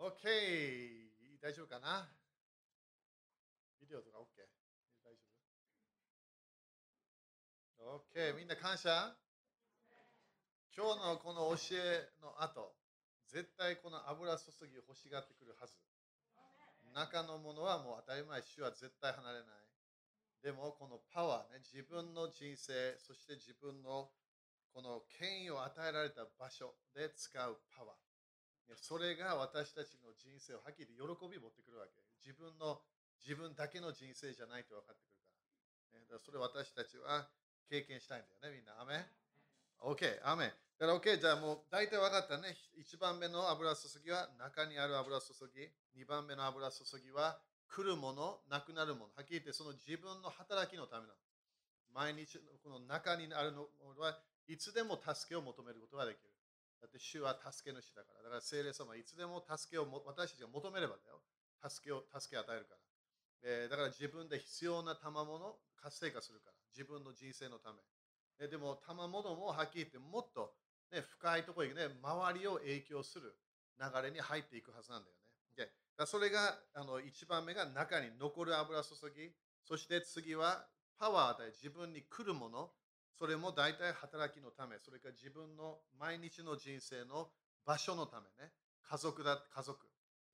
OK! 大丈夫かな？ビデオとか OK? 大丈夫 ?OK! みんな感謝？今日のこの教えの後、絶対この油注ぎを欲しがってくるはず。中のものはもう当たり前、主は絶対離れない。でもこのパワーね、自分の人生、そして自分のこの権威を与えられた場所で使うパワー。それが私たちの人生をはっきり喜びを持ってくるわけ。自分の自分だけの人生じゃないと分かってくるから。ね、だからそれ私たちは経験したいんだよね、みんな。アメ ?OK、アメだから OK、じゃあもう大体分かったね。1番目の油注ぎは中にある油注ぎ。2番目の油注ぎは来るもの、なくなるもの。はっきり言ってその自分の働きのための。毎日この中にあるのはいつでも助けを求めることができる。だって主は助け主だから。だから聖霊様はいつでも助けを私たちが求めればだよ。助けを助け与えるから。えー、だから自分で必要な賜物を活性化するから。自分の人生のため。えー、でも賜物もはっきり言ってもっと、ね、深いところにね、周りを影響する流れに入っていくはずなんだよね。でだそれがあの1番目が中に残る油注ぎ。そして次はパワー与え、自分に来るもの。それも大体働きのため、それから自分の毎日の人生の場所のためね、家族だ、家族、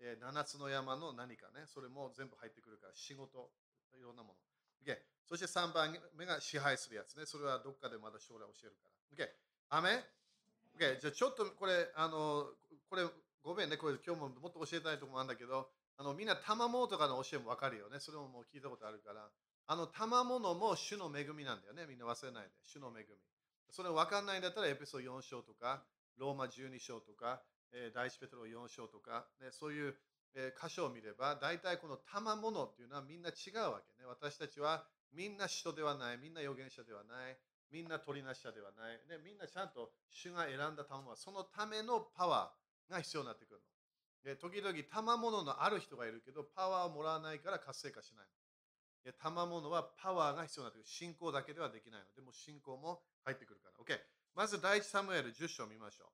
えー、7つの山の何かね、それも全部入ってくるから、仕事、いろんなもの。Okay、そして3番目が支配するやつね、それはどっかでまだ将来教えるから。OK、アメ ?OK、じゃあちょっとこれ、あの、これ、ごめんね、これ今日ももっと教えたいところなんだけど、あのみんな賜物とかの教えも分かるよね。それももう聞いたことあるから。あの賜物も主の恵みなんだよね。みんな忘れないで。主の恵み。それ分かんないんだったら、エピソード4章とか、ローマ12章とか、えー、第一ペトロ4章とか、ね、そういう、えー、箇所を見れば、大体この賜物っていうのはみんな違うわけね。私たちはみんな人ではない、みんな預言者ではない、みんな取りなし者ではない、ね、みんなちゃんと主が選んだ賜物は、そのためのパワーが必要になってくるの。で時々賜物のある人がいるけど、パワーをもらわないから活性化しないの。賜物はパワーが必要なってくる。信仰だけではできないので、も信仰も入ってくるから。OK。まず第一サムエル10章を見ましょう。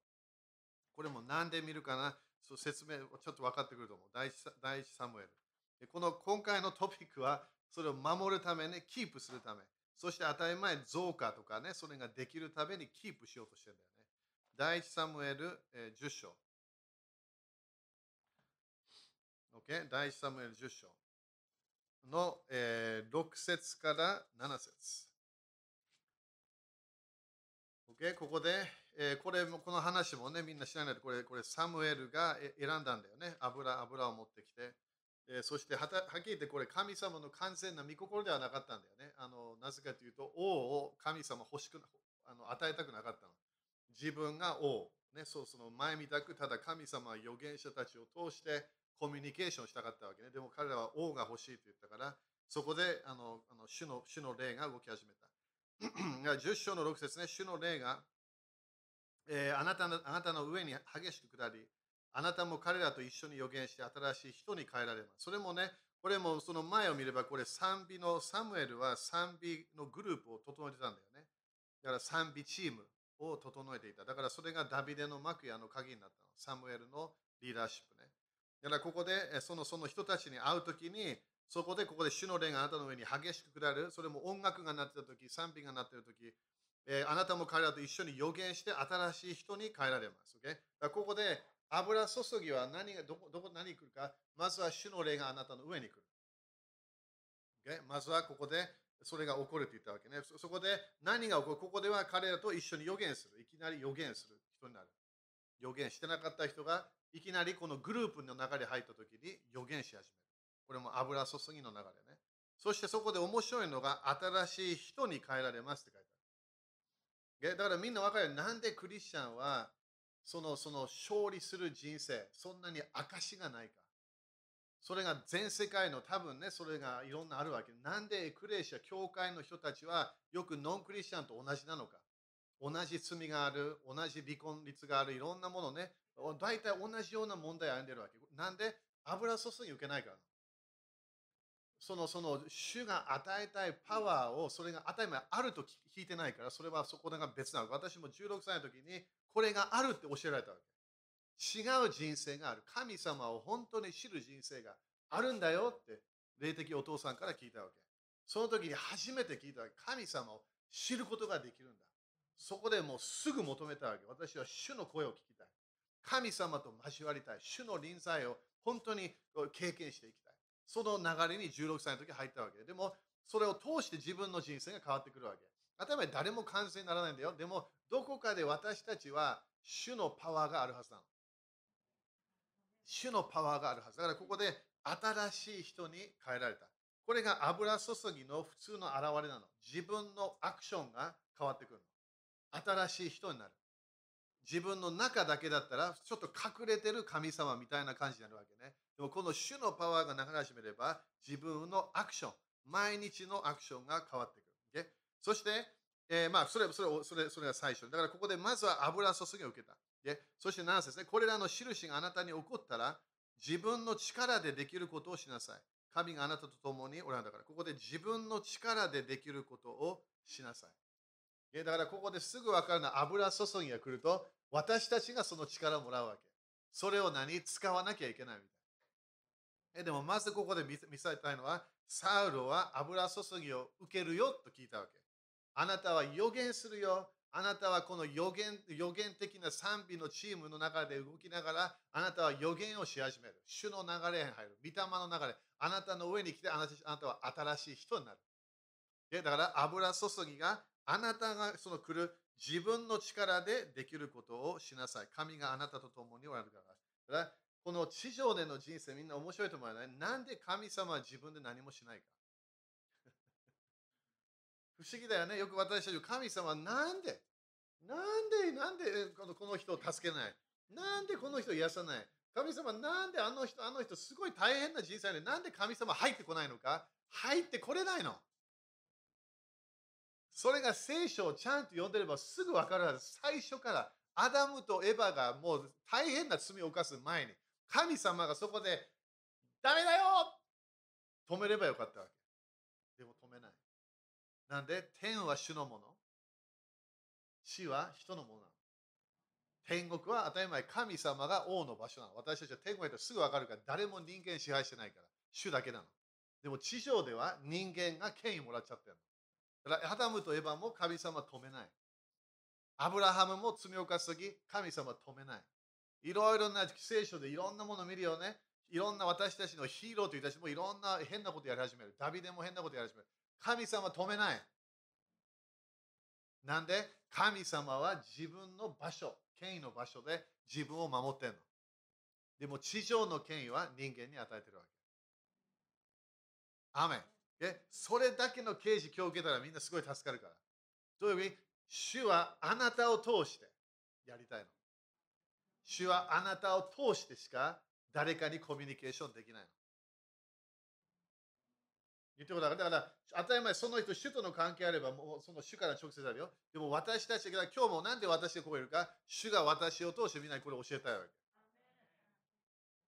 これも何で見るかな？そう説明ちょっと分かってくると思う。第一サムエル。この今回のトピックは、それを守るためね、キープするため。そして当たり前増加とかね、それができるためにキープしようとしてるんだよね。第一サムエル、え、10章。OK? 第一サムエル10章。の、えー、6節から7節 OK? ここで、えー、これもこの話もね、みんな知らないで、これ、これサムエルが選んだんだよね。油、油を持ってきて。えー、そしてはた、はっきり言ってこれ、神様の完全な御心ではなかったんだよね。あのなぜかというと、王を神様欲しくあの与えたくなかったの。自分が王。ね、そうその前みたく、ただ神様は預言者たちを通してコミュニケーションしたかったわけね。でも彼らは王が欲しいと言ったから、そこであのあの主の主の霊が動き始めた。10章の6節ね、主の霊が、えー、あなたのあなたの上に激しく下り、あなたも彼らと一緒に予言して新しい人に変えられます。それもね、これもその前を見れば、これ賛美のサムエルは賛美のグループを整えてたんだよね。だから賛美チームを整えていた。だからそれがダビデの幕屋の鍵になったの。サムエルのリーダーシップね。だからここでそのその人たちに会うときに、そこでここで主の霊があなたの上に激しく下る。それも音楽が鳴ってたとき、賛美が鳴ってるとき、えー、あなたも彼らと一緒に予言して新しい人に変えられます。Okay? だここで油注ぎは何がどこどこ何来るか、まずは主の霊があなたの上に来る。Okay? まずはここでそれが起こると言ったわけね。そこで何が起こる？ここでは彼らと一緒に予言する。いきなり予言する人になる。予言してなかった人がいきなりこのグループの中に入った時に予言し始める。これも油注ぎの流れね。そしてそこで面白いのが新しい人に変えられますって書いてある。だからみんな分かるなんでクリスチャンはそのその勝利する人生、そんなに証がないか。それが全世界の多分ね、それがいろんなあるわけ。なんでエクレーシア、教会の人たちはよくノンクリスチャンと同じなのか。同じ罪がある、同じ離婚率がある、いろんなものね、大体同じような問題を歩んでるわけ。なんで油注ぎ受けないから。その、その、主が与えたいパワーを、それが当たり前あると聞いてないから、それはそこが別なの。私も16歳の時に、これがあるって教えられたわけ。違う人生がある。神様を本当に知る人生があるんだよって、霊的お父さんから聞いたわけ。その時に初めて聞いたわけ。神様を知ることができるんだ。そこでもうすぐ求めたわけ。私は主の声を聞き。神様と交わりたい。主の臨在を本当に経験していきたい。その流れに16歳の時入ったわけで。でも、それを通して自分の人生が変わってくるわけ。当たり前誰も完成にならないんだよ。でも、どこかで私たちは主のパワーがあるはずなの。主のパワーがあるはず。だからここで新しい人に変えられた。これが油注ぎの普通の現れなの。自分のアクションが変わってくるの。新しい人になる。自分の中だけだったら、ちょっと隠れてる神様みたいな感じになるわけね。でもこの主のパワーが流れ始めれば、自分のアクション、毎日のアクションが変わってくる。そして、えー、まあそれそれそれそれが最初。だからここでまずは油注ぎを受けた。そして何節ね、これらの印があなたに起こったら、自分の力でできることをしなさい。神があなたと共におられたから、ここで自分の力でできることをしなさい。だからここですぐ分かるのは油注ぎが来ると、私たちがその力をもらうわけ。それを何使わなきゃいけないみたいな。でもまずここで見せたいのは、サウルは油注ぎを受けるよと聞いたわけ。あなたは予言するよ。あなたはこの予言予言的な賛美のチームの中で動きながら、あなたは予言をし始める。主の流れに入る。御霊の流れ。あなたの上に来てあなた、あなたは新しい人になる。だから油注ぎがあなたがその来る自分の力でできることをしなさい。神があなたと共におられるから。だからこの地上での人生みんな面白いと思わない？なんで神様は自分で何もしないか。不思議だよね。よく私たち、神様はなんで？なんで、なんでこのこの人を助けない？なんでこの人を癒さない？神様、なんであの人、あの人、すごい大変な人生で、なんで神様入ってこないのか？入ってこれないの。それが聖書をちゃんと読んでればすぐ分かるはず。最初からアダムとエヴァがもう大変な罪を犯す前に、神様がそこで、ダメだよ止めればよかったわけ。でも止めない。なんで、天は主のもの？死は人のものなの。天国は当たり前、神様が王の場所なの。私たちは天国へとすぐ分かるから、誰も人間支配してないから、主だけなの。でも地上では人間が権威もらっちゃってるの。だからアダムとエヴァも神様止めない。アブラハムも罪を犯すとき、神様止めない。いろいろな聖書でいろんなものを見るよね。いろんな私たちのヒーローという人たちもいろんな変なことやり始める。ダビデも変なことやり始める。神様止めない。なんで神様は自分の場所、権威の場所で自分を守ってるの。でも地上の権威は人間に与えてるわけ。アメン。それだけの刑事今日受けたらみんなすごい助かるから。どういう意味？主はあなたを通してやりたいの。主はあなたを通してしか誰かにコミュニケーションできないの。言ってことだから、だから当たり前、その人、主との関係あれば、もうその主から直接あるよ。でも私たちが今日もなんで私がここいるか、主が私を通してみんなにこれを教えたいわけ。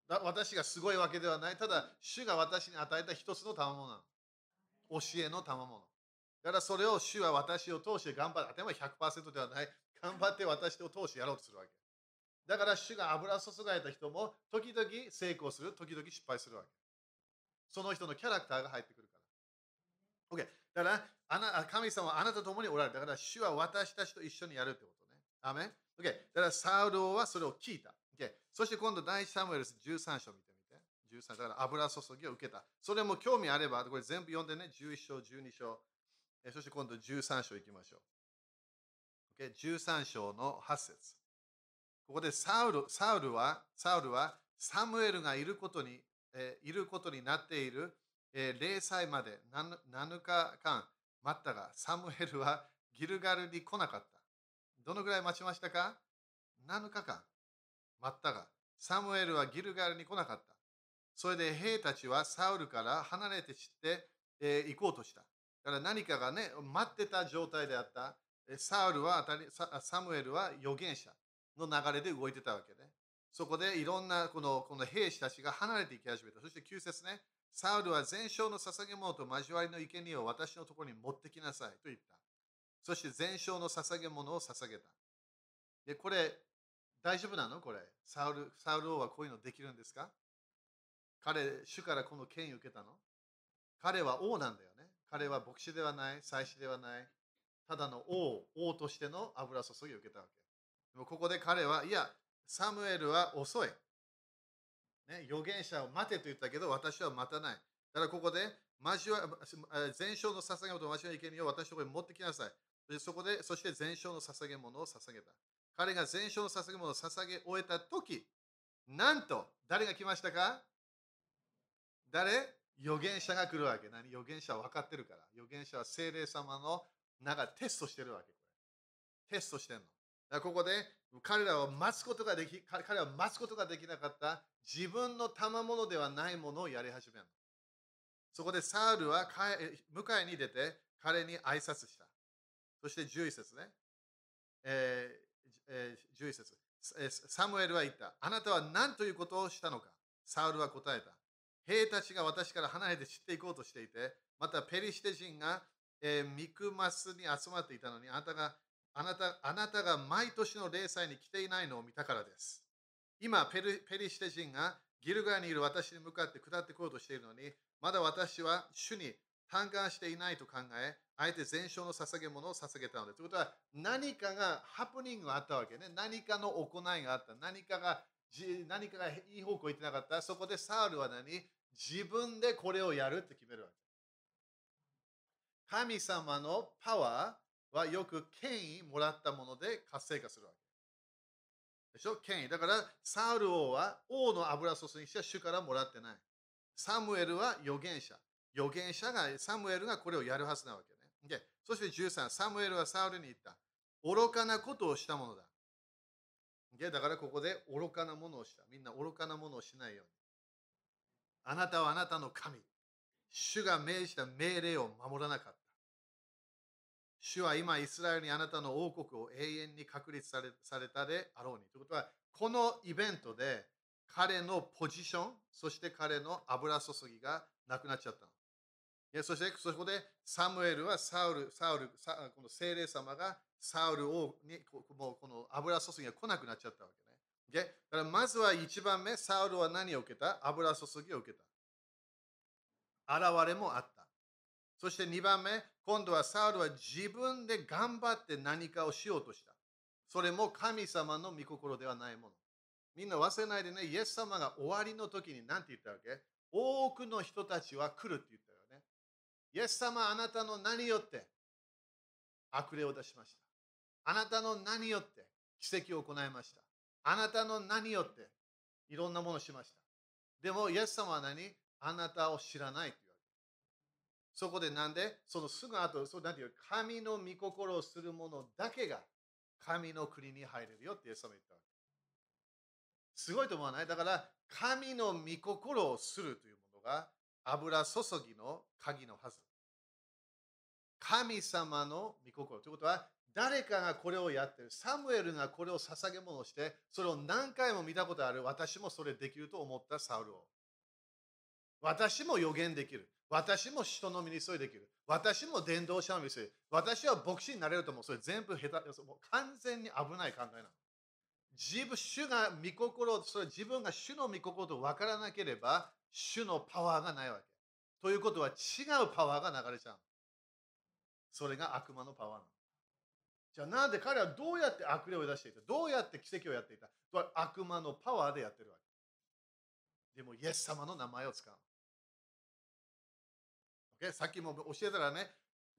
だ私がすごいわけではない。ただ、主が私に与えた一つの賜物なの。教えの賜物。だからそれを主は私を通して頑張って、当たり前100%ではない。頑張って私を通してやろうとするわけ。だから主が油注がれた人も時々成功する、時々失敗するわけ。その人のキャラクターが入ってくるから。OK。だからあな、神様はあなたと共におられる。だから主は私たちと一緒にやるってことね。アメン ?OK。だからサウルはそれを聞いた。OK。そして今度第サムエルス13章見て。13だから油注ぎを受けた。それも興味あれば、これ全部読んでね。11章、12章。そして今度13章いきましょう。OK？13 章の8節ここでサウルサウルは、サウルはサムエルがいることにえいることになっている、え0歳まで 7, 日間待ったが、サムエルはギルガルに来なかった。どのぐらい待ちましたか ?7 日間待ったが、サムエルはギルガルに来なかった。それで兵たちはサウルから離れて散って、え行こうとした。だから何かがね、待ってた状態であった。サウルはサムエルは預言者の流れで動いてたわけね。そこでいろんなこのこの兵士たちが離れていき始めた。そして9節ね、サウルは全焼の捧げ物と交わりの生贄を私のところに持ってきなさいと言った。そして全焼の捧げ物を捧げた。で、これ、大丈夫なの？これ。サウルサウル王はこういうのできるんですか？彼、主からこの権威を受けたの？彼は王なんだよね。彼は牧師ではない、祭司ではない。ただの王、王としての油注ぎを受けたわけ。でもここで彼は、いや、サムエルは遅い。ね、預言者を待てと言ったけど、私は待たない。だからここで、交わ全焼の捧げ物を交わりけによ私のところに持ってきなさい。でそこで、そして全焼の捧げ物を捧げた。彼が全焼の捧げ物を捧げ終えたとき、なんと、誰が来ましたか？誰？預言者が来るわけ。何？預言者は分かってるから。預言者は精霊様の中でテストしてるわけ。これテストしてんの。だここで彼らは待つことができ、彼は待つことができなかった自分の賜物ではないものをやり始めるの。そこでサウルは迎えに出て彼に挨拶した。そして11節ね。えーえー、11節サムエルは言った。あなたは何ということをしたのか？サウルは答えた。兵たちが私から離れて散っていこうとしていて、またペリシテ人が、えー、ミクマスに集まっていたのに、あなたがあなたあなたが毎年の礼祭に来ていないのを見たからです。今ペリ、シテ人がギルガーにいる私に向かって下っていこうとしているのに、まだ私は主に嘆願していないと考え、あえて全焼の捧げ物を捧げたので。ということは、何かがハプニングがあったわけね。何かの行いがあった。何かが何かがいい方向行ってなかったら。そこでサウルは何？自分でこれをやるって決めるわけ。神様のパワーはよく権威もらったもので活性化するわけ。でしょ？権威。だから、サウル王は王の油注ぎしは主からもらってない。サムエルは預言者。預言者が、サムエルがこれをやるはずなわけね。でそして13、サムエルはサウルに言った。愚かなことをしたものだ。だからここで愚かなものをした。みんな愚かなものをしないように。あなたはあなたの神。主が命じた命令を守らなかった。主は今、イスラエルにあなたの王国を永遠に確立されされたであろうに。ということは、このイベントで彼のポジション、そして彼の油注ぎがなくなっちゃったの。そしてそこでサムエルはサウル、サウル、この精霊様がサウルをにもうこの油注ぎが来なくなっちゃったわけね。だからまずは1番目、サウルは何を受けた？油注ぎを受けた。現れもあった。そして2番目、今度はサウルは自分で頑張って何かをしようとした。それも神様の御心ではないもの。みんな忘れないでね、イエス様が終わりの時に何て言ったわけ？多くの人たちは来るって言ったよね。イエス様あなたの何よって悪霊を出しました。あなたの何よって奇跡を行いました。あなたの何よっていろんなものをしました。でも、イエス様は何？あなたを知らないと言われる。そこでなんで？そのすぐ後、そうなんていう神の御心をする者だけが神の国に入れるよってイエス様言ったわけ。すごいと思わない？だから、神の御心をするというものが油注ぎの鍵のはず。神様の御心ということは、誰かがこれをやってる。サムエルがこれを捧げ物して、それを何回も見たことある。私もそれできると思ったサウルを。私も予言できる。私も人の身に添いできる。私も伝道者の身に添い。私は牧師になれると思う。それ全部下手。もう完全に危ない考えなの。自分、主が御心、それ自分が主の御心と分からなければ、主のパワーがないわけ。ということは違うパワーが流れちゃう。それが悪魔のパワーなの。じゃあなんで彼はどうやって悪霊を出していた？どうやって奇跡をやっていた？悪魔のパワーでやってるわけ。でも、イエス様の名前を使う。Okay? さっきも教えたらね、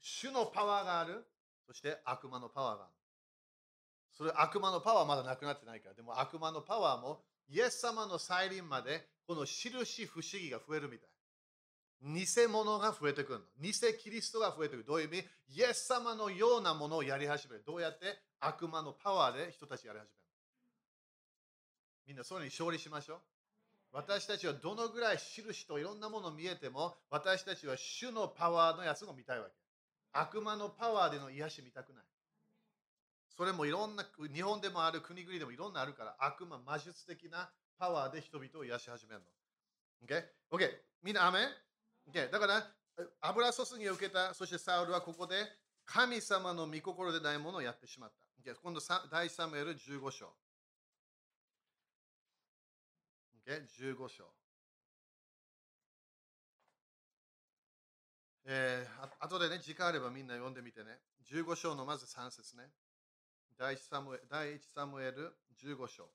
主のパワーがある、そして悪魔のパワーがある。それ悪魔のパワーはまだなくなってないから。でも悪魔のパワーもイエス様の再臨までこの印不思議が増えるみたい。偽物が増えてくるの。偽キリストが増えてくる。どういう意味？イエス様のようなものをやり始める。どうやって？悪魔のパワーで人たちやり始める。みんなそれに勝利しましょう。私たちはどのぐらい印といろんなもの見えても、私たちは主のパワーのやつが見たいわけ。悪魔のパワーでの癒し見たくない。それもいろんな、日本でもある、国々でもいろんなあるから、悪魔、魔術的なパワーで人々を癒し始めるの。OK? OK? みんな、アメン？Okay、だから、油注ぎを受けた、そしてサウルはここで神様の御心でないものをやってしまった。Okay、今度、第3ムエル15章。Okay? 15章。えー、あ後でね、時間あればみんな読んでみてね。15章のまず3節ね。第1サムエ第一サムエル15章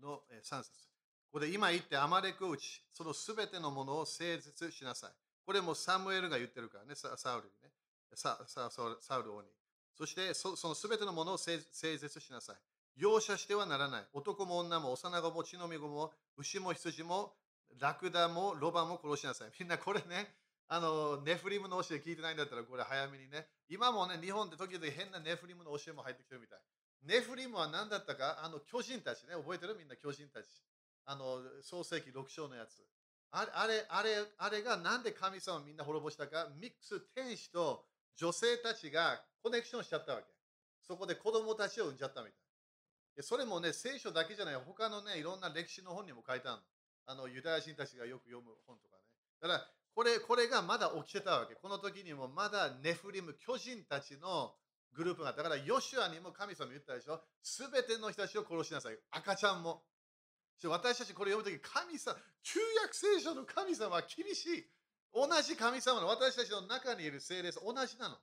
の3節ここで今言ってアマレクを打ち、そのすべてのものを誠実しなさい。これもサムエルが言ってるからね、サウルにね。サササウル王に。そしてそのすべてのものを誠実しなさい。容赦してはならない。男も女も幼子も血のみ子も牛も羊もラクダもロバも殺しなさい。みんなこれね、あの、ネフリムの教え聞いてないんだったら、これ早めにね。今もね、日本で時々変なネフリムの教えも入ってきてるみたい。ネフリムは何だったか、あの、巨人たちね、覚えてる？みんな巨人たち。あの、創世紀6章のやつ。あれ、あれ、あれ、あれがなんで神様をみんな滅ぼしたか、ミックス天使と女性たちがコネクションしちゃったわけ。そこで子供たちを産んじゃったみたい。でそれもね、聖書だけじゃない、他のね、いろんな歴史の本にも書いてあるの。あの、ユダヤ人たちがよく読む本とかね。だから、これ、これがまだ起きてたわけ。この時にもまだネフリム、巨人たちのグループが、だからヨシュアにも神様言ったでしょ？すべての人たちを殺しなさい。赤ちゃんも。私たちこれ読むとき、神様、旧約聖書の神様は厳しい。同じ神様の私たちの中にいる聖霊同じなの。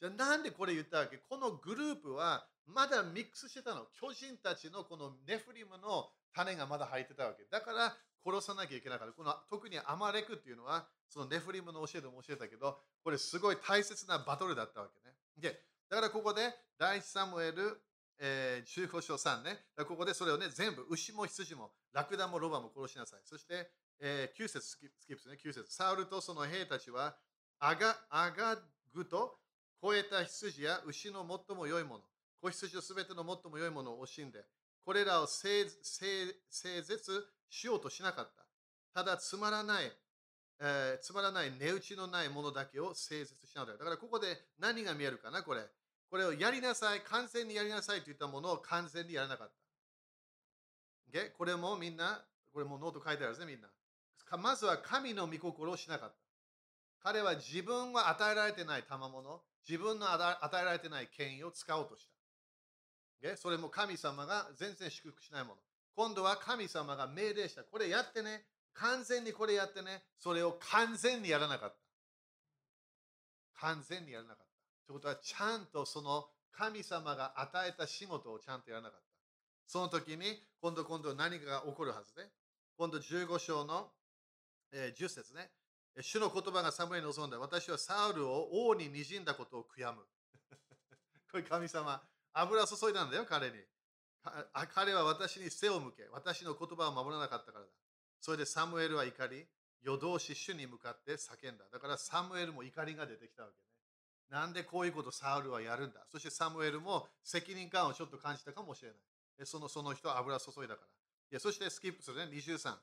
じゃあなんでこれ言ったわけ？このグループはまだミックスしてたの。巨人たちのこのネフリムの種がまだ入ってたわけ。だから殺さなきゃいけなかった。この特にアマレクっていうのは、そのネフリムの教えでも教えたけど、これすごい大切なバトルだったわけね。でだからここで、第一サムエル、えー、15章3ね。ここでそれをね、全部、牛も羊も、ラクダもロバも殺しなさい。そして、えー、9節スキップスね、9節サウルとその兵たちは、アガ、アガグと肥えた羊や牛の最も良いもの、子羊のすべての最も良いものを惜しんで、これらを聖絶しようとしなかった。ただ、つまらない、えー、つまらない値打ちのないものだけを聖絶しなかった。だからここで何が見えるかな、これ。これをやりなさい、完全にやりなさいといったものを完全にやらなかった。o これもみんな、これもノート書いてあるんですね、みんな。まずは神の御心をしなかった。彼は自分は与えられてない賜物、自分の与えられてない権威を使おうとした。それも神様が全然祝福しないもの。今度は神様が命令した。これやってね。完全にこれやってね。それを完全にやらなかった。完全にやらなかった。ということは、ちゃんとその神様が与えた仕事をちゃんとやらなかった。その時に、今度今度何かが起こるはずで、今度15章の、えー、10節ね。主の言葉がサムエに臨んだ。私はサウルを王に滲んだことを悔やむ。これ神様。油注いだんだよ、彼に。彼は私に背を向け、私の言葉を守らなかったからだ。それでサムエルは怒り、夜通し主に向かって叫んだ。だからサムエルも怒りが出てきたわけね。なんでこういうことサウルはやるんだ？そしてサムエルも責任感をちょっと感じたかもしれない。そのその人は油注いだから。いやそしてスキップするね、23。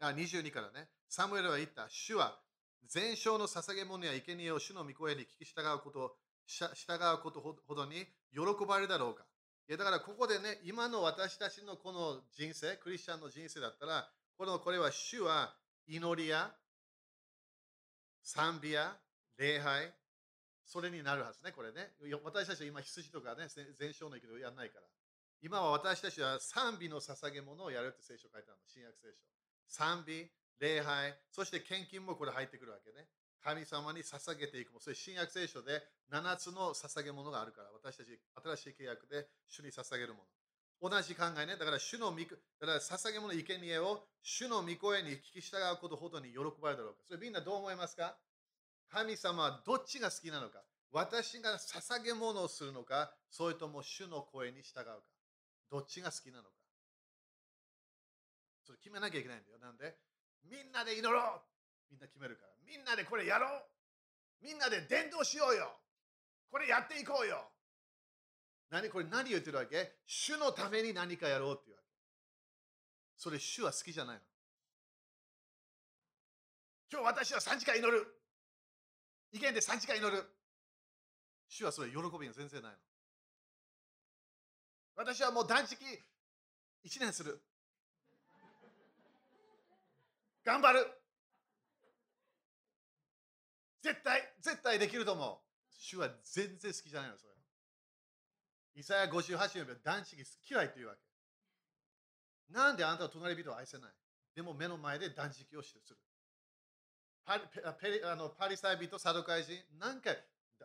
あ22からね。サムエルは言った。主は全焼の捧げ物や生贄を主の御声に聞き従うこと従うことほどに喜ばれるだろうか。いやだからここでね、今の私たちのこの人生、クリスチャンの人生だったら、このこれは主は祈りや賛美や礼拝、それになるはずね、これね。私たちは今羊とかね、全焼の生きやらないから。今は私たちは賛美の捧げ物をやるって聖書書いてあるの、新約聖書。賛美、礼拝、そして献金もこれ入ってくるわけね。神様に捧げていくも。それ新約聖書で7つの捧げ物があるから、私たち新しい契約で主に捧げるもの。同じ考えね。だから主の御、だから捧げ物、生贄を主の御声に聞き従うことほどに喜ばれるだろうか。それみんなどう思いますか？神様はどっちが好きなのか私が捧げ物をするのかそれとも主の声に従うかどっちが好きなのかそれ決めなきゃいけないんだよ。なんでみんなで祈ろうみんな決めるから。みんなでこれやろうみんなで伝道しようよこれやっていこうよ何これ何言ってるわけ？主のために何かやろうっていうわけ。それ主は好きじゃないの。今日私は3時間祈る。意見で3時間祈る。主はそれ喜びが全然ないの。私はもう断食1年する。頑張る。絶対、絶対できると思う。主は全然好きじゃないの、それ。イサヤ58年は断食嫌いというわけ。なんであなたは隣人を愛せない？でも目の前で断食をする。パリペリあのパリサイ人、サドカイ人、なんか、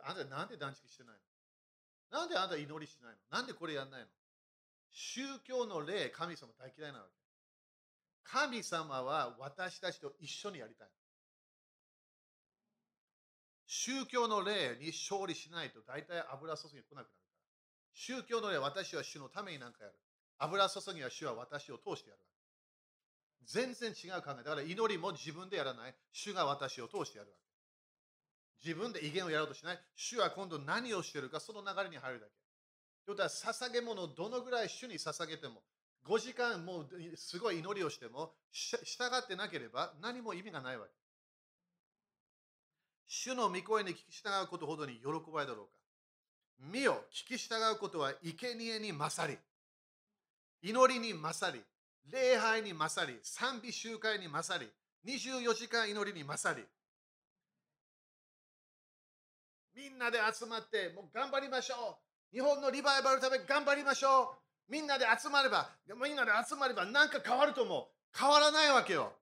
あなたなんで断食してないの？なんであなた祈りしないの？なんでこれやんないの？宗教の霊、神様大嫌いなわけ。神様は私たちと一緒にやりたい。宗教の霊に勝利しないと大体油注ぎが来なくなるから。宗教の霊、私は主のために何かやる。油注ぎは主は私を通してやる。全然違う考え。だから祈りも自分でやらない。主が私を通してやるわけ。自分で威厳をやろうとしない。主は今度何をしてるか、その流れに入るだけ。ということは、捧げ物をどのぐらい主に捧げても、5時間もうすごい祈りをしても、従ってなければ何も意味がないわけ。主の御声に聞き従うことほどに喜ばれだろうか。見よ、聞き従うことは生贄に勝り、祈りに勝り、礼拝に勝り、賛美集会に勝り、24時間祈りに勝り、みんなで集まってもう頑張りましょう。日本のリバイバルのため頑張りましょう。みんなで集まれば、みんなで集まれば何か変わると思う。変わらないわけよ。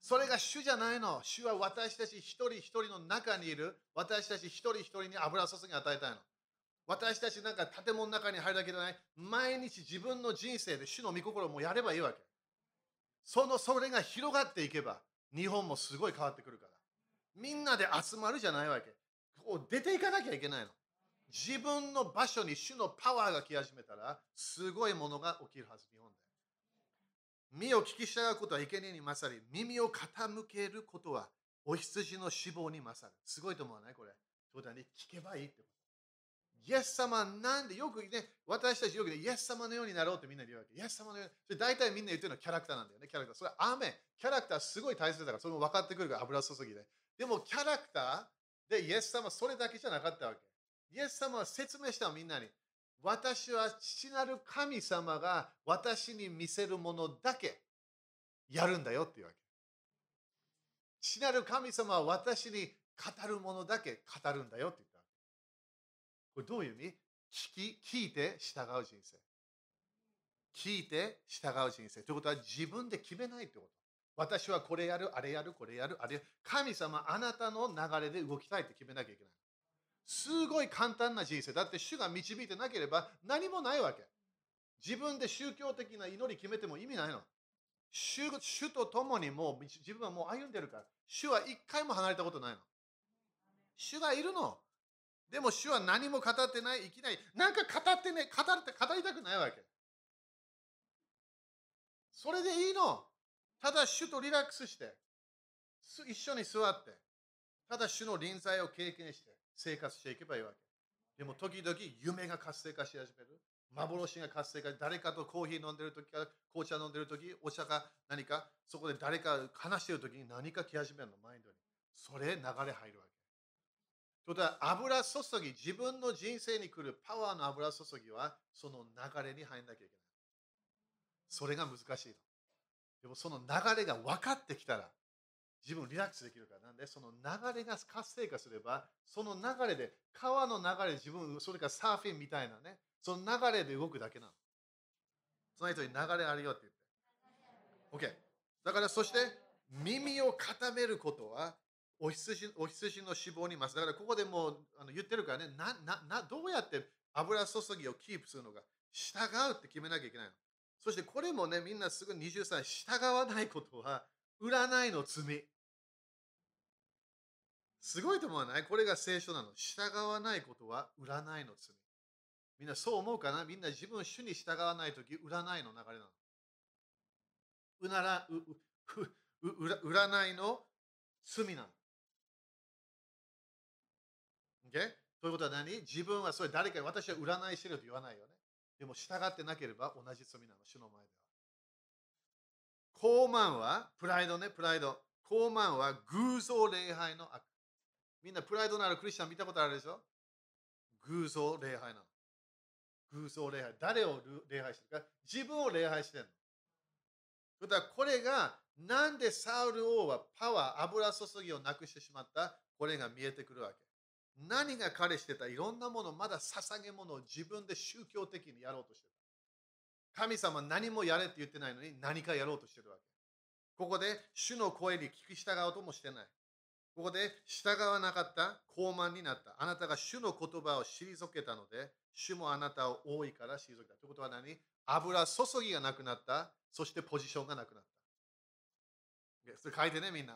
それが主じゃないの。主は私たち一人一人の中にいる、私たち一人一人に油注ぎ与えたいの。私たちなんか建物の中に入るだけじゃない。毎日自分の人生で主の御心もやればいいわけ。そのそれが広がっていけば、日本もすごい変わってくるから。みんなで集まるじゃないわけ。こう出ていかなきゃいけないの。自分の場所に主のパワーが来始めたら、すごいものが起きるはず、日本で。身を聞き従うことは生贄に勝り、耳を傾けることはお羊の死亡に勝る。すごいと思わない？これ。そうだね、聞けばいいってこと。イエス様なんでよくね、私たちよくね、イエス様のようになろうってみんな言うわけ。イエス様のように。それ大体みんな言ってるのはキャラクターなんだよね、キャラクター。それは雨。キャラクターすごい大切だから、それも分かってくるから、油注ぎで。でもキャラクターでイエス様それだけじゃなかったわけ。イエス様は説明したのみんなに。私は父なる神様が私に見せるものだけやるんだよっていうわけ。父なる神様は私に語るものだけ語るんだよって。これどういう意味？聞き聞いて従う人生。聞いて従う人生。ということは自分で決めないってこと。私はこれやる、あれやる、これやる、あれやる。神様、あなたの流れで動きたいって決めなきゃいけない。すごい簡単な人生。だって主が導いてなければ何もないわけ。自分で宗教的な祈り決めても意味ないの。主主と共にもう自分はもう歩んでるから。主は一回も離れたことないの。主がいるの。でも主は何も語ってない、生きない。なんか語ってね、語って語りたくないわけ。それでいいの。ただ主とリラックスして、一緒に座って、ただ主の臨在を経験して生活していけばいいわけ。でも時々夢が活性化し始める。幻が活性化誰かとコーヒー飲んでる時か紅茶飲んでる時お茶か何かそこで誰か話してる時に何か来始めるのマインドにそれ流れ入るわけということは油注ぎ、自分の人生に来るパワーの油注ぎはその流れに入んなきゃいけない。それが難しいの。でもその流れが分かってきたら自分リラックスできるからなんでその流れが活性化すればその流れで川の流れ自分それからサーフィンみたいなねその流れで動くだけなの。その人に流れあるよって言って。OK。だからそして耳を固めることはお羊お羊の脂肪にます。だからここでもうあの言ってるからねななな、どうやって油注ぎをキープするのか、従うって決めなきゃいけないの。そしてこれもね、みんなすぐ23、従わないことは占いの罪。すごいと思わないこれが聖書なの。従わないことは占いの罪。みんなそう思うかなみんな自分主に従わないとき、占いの流れなの。うならううう占いの罪なの。Okay? ということは何？自分はそれ誰かに私は占いしてると言わないよね。でも従ってなければ同じ罪なの、主の前では。高慢は、プライドね、プライド。高慢は偶像礼拝の悪。みんなプライドのあるクリスチャン見たことあるでしょ？偶像礼拝なの。偶像礼拝。誰を礼拝してるか？自分を礼拝してるの。だこれがなんでサウル王はパワー、油注ぎをなくしてしまった？これが見えてくるわけ。何が彼してたいろんなもの、まだ捧げ物を自分で宗教的にやろうとしてた。神様何もやれって言ってないのに何かやろうとしてるわけ。ここで主の声に聞き従おうともしてない。ここで従わなかった高慢になった。あなたが主の言葉を退けたので、主もあなたを多いから退けた。ということは何？油注ぎがなくなった。そしてポジションがなくなった。それ書いてね、みんな。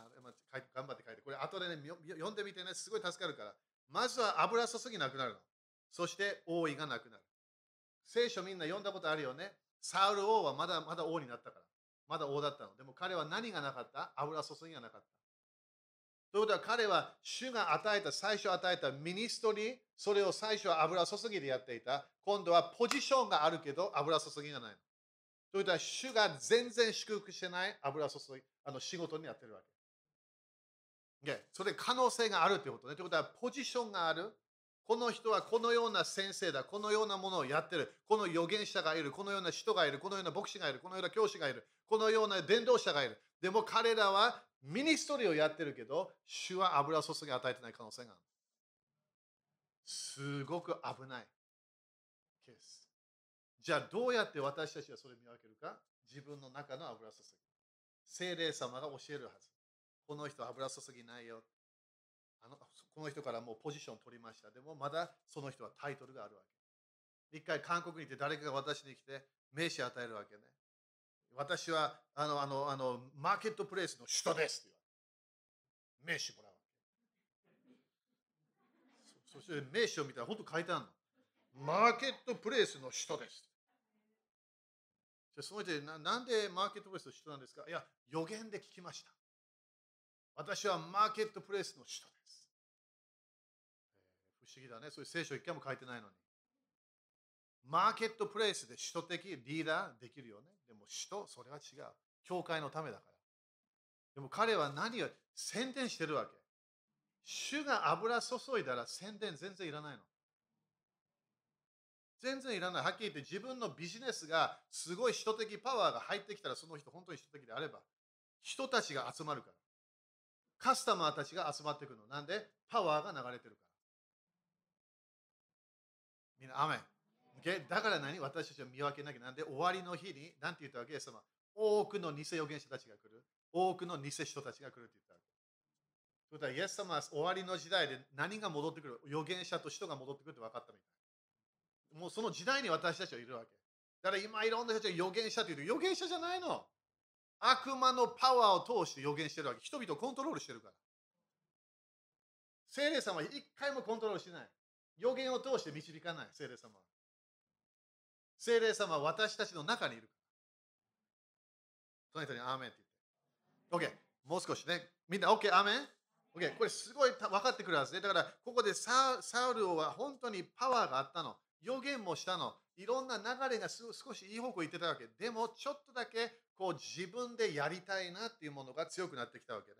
頑張って書いて。これ後でね、読んでみてね、すごい助かるから。まずは油注ぎなくなるの。そして王位がなくなる。聖書みんな読んだことあるよね。サウル王はまだまだ王になったから。まだ王だったの。でも彼は何がなかった？油注ぎがなかった。ということは彼は主が与えた、最初与えたミニストリー、それを最初は油注ぎでやっていた。今度はポジションがあるけど油注ぎがないの。ということは主が全然祝福してない油注ぎ、あの仕事にやってるわけ。それ可能性があるということね。ということはポジションがある。この人はこのような先生だ、このようなものをやってる、この預言者がいる、このような人がいる、このような牧師がいる、このような教師がいる、このような伝道者がいる。でも彼らはミニストリーをやってるけど、主は油注ぎ与えてない可能性がある。すごく危ないケース。じゃあどうやって私たちはそれを見分けるか？自分の中の油注ぎ。精霊様が教えるはず。この人油注ぎないよ。あのこの人からもうポジション取りました。でもまだその人はタイトルがあるわけ。一回韓国に行って誰かが私に来て名刺与えるわけね。私はあのあのあのマーケットプレイスの首都ですって言われ名刺もらうわけ。そして名刺を見たら本当書いてあるの。マーケットプレイスの首都です。じゃその人ななんでマーケットプレイスの首都なんですか？いや、予言で聞きました。私はマーケットプレイスの首都です。不思議だね。そういう聖書一回も書いてないのに。マーケットプレイスで首都的リーダーできるよね。でも首都、それは違う。教会のためだから。でも彼は何を宣伝してるわけ？主が油注いだら宣伝全然いらないの。全然いらない。はっきり言って自分のビジネスがすごい首都的パワーが入ってきたらその人本当に首都的であれば人たちが集まるから。カスタマーたちが集まってくるの。なんで？パワーが流れてるから。みんな、アメン。だから何？私たちは見分けなきゃなんで？終わりの日に、なんて言ったわけ？ですか多くの偽預言者たちが来る。多くの偽人たちが来るって言ったわけ。ということは、イエス様は終わりの時代で何が戻ってくる？預言者と人が戻ってくるって分かったみたい。もうその時代に私たちはいるわけ。だから今いろんな人たちが預言者って言うと、預言者じゃないの。悪魔のパワーを通して予言してるわけ。人々をコントロールしてるから。聖霊様は一回もコントロールしない。予言を通して導かない、聖霊様は。聖霊様は私たちの中にいる。その人にアーメンって言って。OK、もう少しね。みんな OK、アーメン ?OK、これすごい分かってくるはずね。だから、ここでサウルは本当にパワーがあったの。予言もしたの。いろんな流れが少しいい方向に行ってたわけ。でも、ちょっとだけこう自分でやりたいなっていうものが強くなってきたわけね。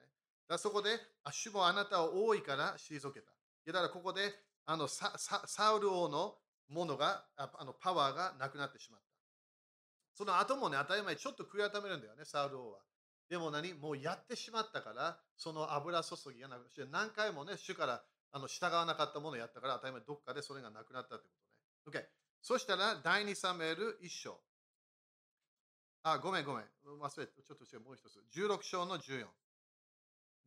だそこで、あ主もあなたを多いから退けた。だからここであのサウル王のものがあのパワーがなくなってしまった。その後もね、当たり前ちょっと悔い改めるんだよね、サウル王は。でも何？もうやってしまったから、その油注ぎがなくて、何回もね、主からあの従わなかったものをやったから、当たり前どっかでそれがなくなったってことね。OK。そしたら、第2サムエル1章。あ、ごめんごめん。忘れてちょっと違う、もう一つ。16章の14。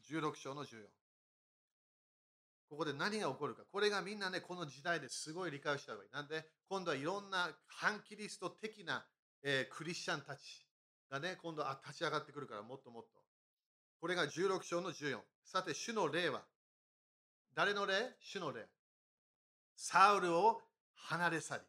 16章の14。ここで何が起こるか。これがみんなね、この時代ですごい理解した方がいい。なんで、今度はいろんな反キリスト的な、えー、クリスチャンたちがね、今度は立ち上がってくるから、もっともっと。これが16章の14。さて、主の霊は、誰の霊？主の霊。サウルを離れ去り。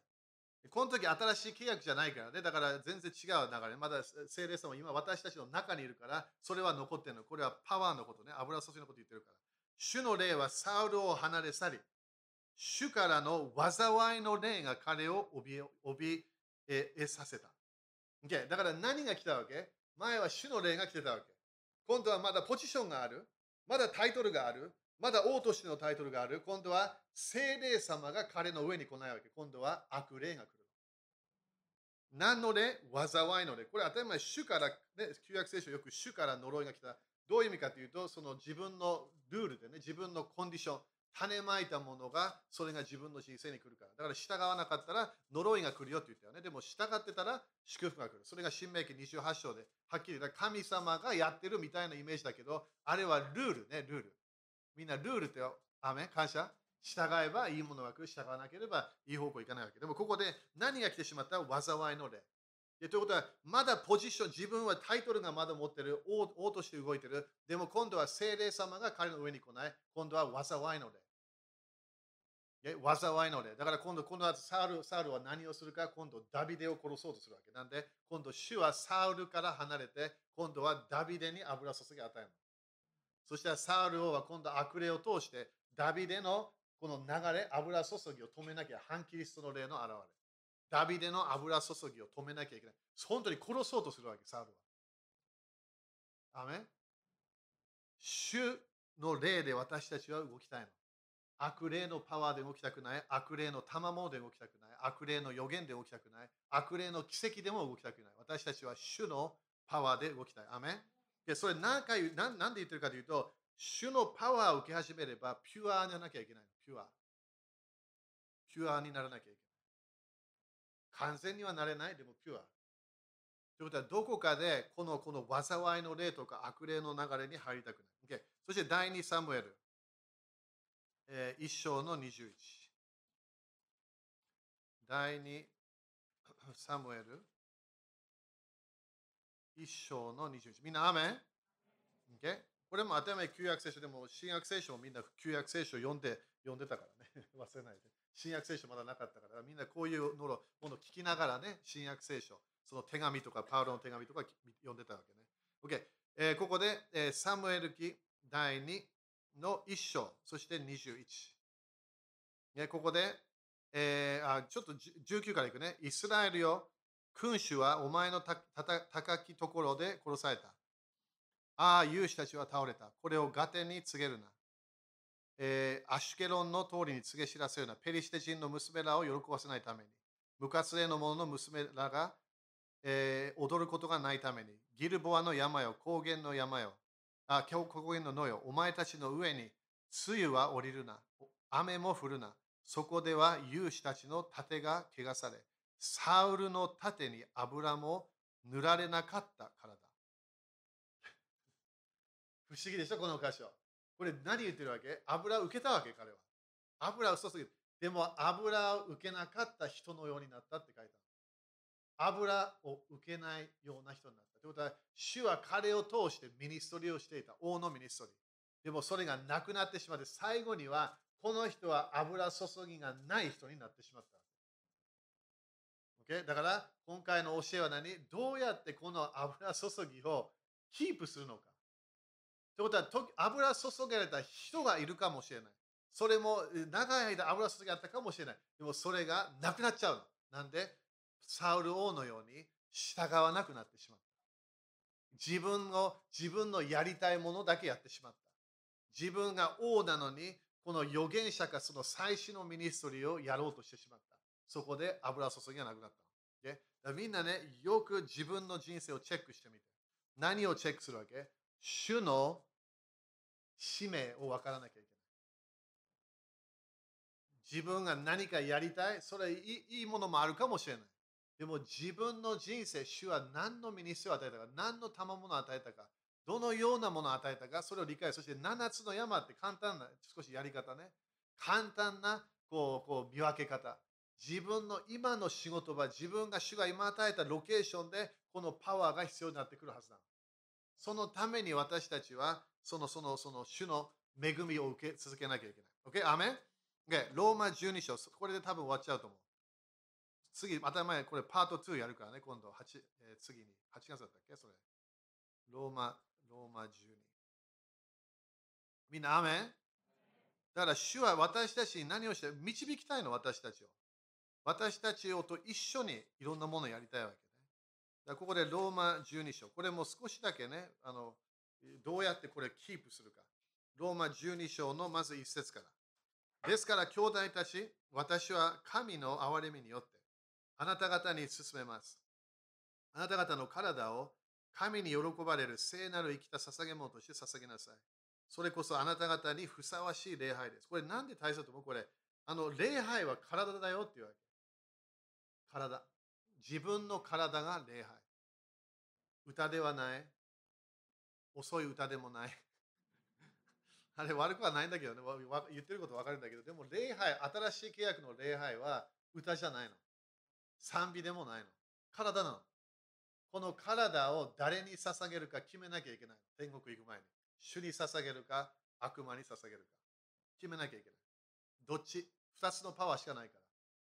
この時新しい契約じゃないからね。だから全然違う流れ。まだ聖霊様今私たちの中にいるから、それは残ってるの。これはパワーのことね。油注ぎのこと言ってるから。主の霊はサウルを離れ去り、主からの災いの霊が彼を怯ええさせた。Okay、だから何が来たわけ？前は主の霊が来てたわけ。今度はまだポジションがある。まだタイトルがある。まだ王としてのタイトルがある。今度は聖霊様が彼の上に来ないわけ。今度は悪霊が来る。何の霊災いの霊。これ当たり前、主から、ね、旧約聖書よく主から呪いが来た。どういう意味かというと、その自分のルールでね、自分のコンディション、種まいたものがそれが自分の人生に来るから。だから従わなかったら呪いが来るよって言ったよね。でも従ってたら祝福が来る。それが新明記28章ではっきり言った神様がやってるみたいなイメージだけど、あれはルールね、ルール。みんなルールってアメ？感謝？従えばいいものが来る、従わなければいい方向行かないわけ。でもここで何が来てしまった？災いの例。でということは、まだポジション、自分はタイトルがまだ持ってる王、王として動いてる。でも今度は精霊様が彼の上に来ない。今度は災いの例。災いの例。だから今度、今度はサウルサウルは何をするか、今度ダビデを殺そうとするわけ。なんで、今度主はサウルから離れて、今度はダビデに油注ぎ与える。そしてサウル王は今度悪霊を通して、ダビデのこの流れ、油注ぎを止めなきゃ、反キリストの霊の現れ。ダビデの油注ぎを止めなきゃいけない。本当に殺そうとするわけ、サウルは。アメ主の霊で私たちは動きたいの。悪霊のパワーで動きたくない。悪霊の賜物で動きたくない。悪霊の予言で動きたくない。悪霊の奇跡でも動きたくない。私たちは主のパワーで動きたい。アメでそれ何回何何で言ってるかというと、主のパワーを受け始めれば、ピュアにならなきゃいけない。ピュア。ピュアにならなきゃいけない。完全にはなれない、でもピュア。ということは、どこかでこのこの災いの霊とか悪霊の流れに入りたくない。Okay、そして第2サムエル、えー、1章の21。第2サムエル、1章の21。みんな、アメン、okay? これも当たり前旧約聖書でも、新約聖書もみんな旧約聖書を読んで読んでたからね。忘れないで。新約聖書まだなかったから、みんなこういうのを聞きながらね、新約聖書、その手紙とか、パウロの手紙とか読んでたわけね。OK、えー、ここで、えー、サムエル記第2の1章、そして21。ね、ここで、えー、あちょっと19からいくね。イスラエルよ、君主はお前のたた高きところで殺された。ああ、勇士たちは倒れた。これをガテに告げるな。えー、アシュケロンの通りに告げ知らせるな。ペリシテ人の娘らを喜ばせないために、無活例の者の娘らが、えー、踊ることがないために、ギルボアの山よ、高原の山よ、あ高原の野よ、お前たちの上に、露は降りるな、雨も降るな、そこでは勇士たちの盾が汚され、サウルの盾に油も塗られなかったからだ。不思議でしょ、この箇所。これ何言ってるわけ？油を受けたわけ、彼は。油を注ぎでも油を受けなかった人のようになったって書いてある。油を受けないような人になった。ということは、主は彼を通してミニストリーをしていた。王のミニストリー。でもそれがなくなってしまって、最後にはこの人は油注ぎがない人になってしまった。Okay? だから今回の教えは何？どうやってこの油注ぎをキープするのか。ということは、油注がれた人がいるかもしれない。それも長い間油注ぎあったかもしれない。でもそれがなくなっちゃうの。なんで、サウル王のように従わなくなってしまった。自分の自分のやりたいものだけやってしまった。自分が王なのに、この預言者がその最初のミニストリーをやろうとしてしまった。そこで油注ぎがなくなった。みんなね、よく自分の人生をチェックしてみて。何をチェックするわけ？主の使命を分からなきゃいけない。自分が何かやりたい、それいいものもあるかもしれない。でも自分の人生、主は何のミニストを与えたか、何の賜物を与えたか、どのようなものを与えたか、それを理解、そして7つの山って簡単な、少しやり方ね。簡単なこうこう見分け方。自分の今の仕事は自分が主が今与えたロケーションでこのパワーが必要になってくるはずだ。そのために私たちはそのそのその主の恵みを受け続けなきゃいけない。OK? アメン ?OK? ローマ12章、これで多分終わっちゃうと思う。次、また前、これパート2やるからね、今度8、えー、次に。8月だったっけ？それ。ローマ、ローマ12。みんな、アメン？だから主は私たちに何をして導きたいの、私たちを。私たちと一緒にいろんなものをやりたいわけね。ここでローマ12章。これも少しだけね、あのどうやってこれキープするか。ローマ12章のまず一節から。ですから、兄弟たち、私は神の憐れみによって、あなた方に進めます。あなた方の体を神に喜ばれる聖なる生きた捧げ物として捧げなさい。それこそあなた方にふさわしい礼拝です。これなんで大切だと思う？これ、あの、礼拝は体だよっていうわけ。体。自分の体が礼拝。歌ではない。遅い歌でもない。あれ悪くはないんだけどね、言ってること分かるんだけど、でも礼拝、新しい契約の礼拝は歌じゃないの。賛美でもないの。体なの。この体を誰に捧げるか決めなきゃいけない。天国行く前に。主に捧げるか、悪魔に捧げるか。決めなきゃいけない。どっち？二つのパワーしかないから。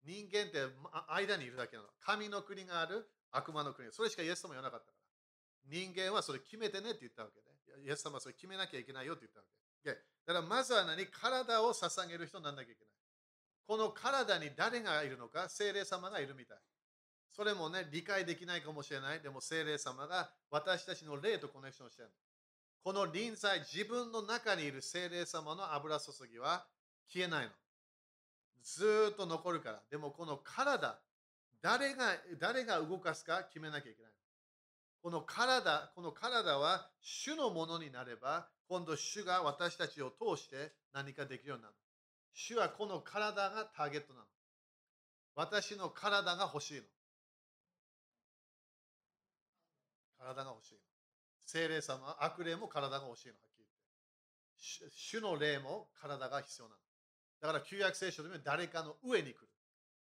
人間って間にいるだけなの。神の国がある、悪魔の国。それしかイエス様言わなかったから。人間はそれ決めてねって言ったわけで、ね。イエス様はそれ決めなきゃいけないよって言ったわけ。だからまずは何？体を捧げる人にならなきゃいけない。この体に誰がいるのか、精霊様がいるみたい。それもね、理解できないかもしれない。でも精霊様が私たちの霊とコネクションしてる。この臨在、自分の中にいる精霊様の油注ぎは消えないの。ずっと残るから。でもこの体、誰が誰が動かすか決めなきゃいけない。この体、この体は主のものになれば、今度主が私たちを通して何かできるようになる。主はこの体がターゲットなの。私の体が欲しいの。体が欲しいの。精霊様、悪霊も体が欲しいの。はっきり言って。主の霊も体が必要なの。だから旧約聖書でも誰かの上に来る。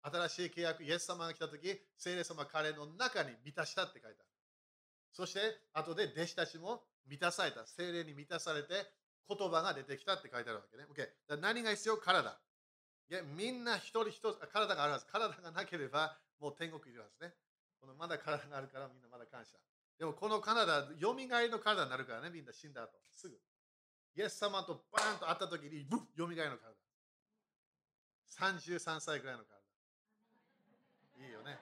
新しい契約、イエス様が来たとき、聖霊様彼の中に満たしたって書いてある。そして、後で弟子たちも満たされた。精霊に満たされて、言葉が出てきたって書いてあるわけね。OK。何が必要？体。いやみんな一人一つ、体があるはず。体がなければ、もう天国いるはずね。このまだ体があるからみんなまだ感謝。でもこの体、よみがえりの体になるからね、みんな死んだ後。すぐ。イエス様とバーンと会った時に、ブッよみがえりの体。33歳ぐらいの体。いいよね。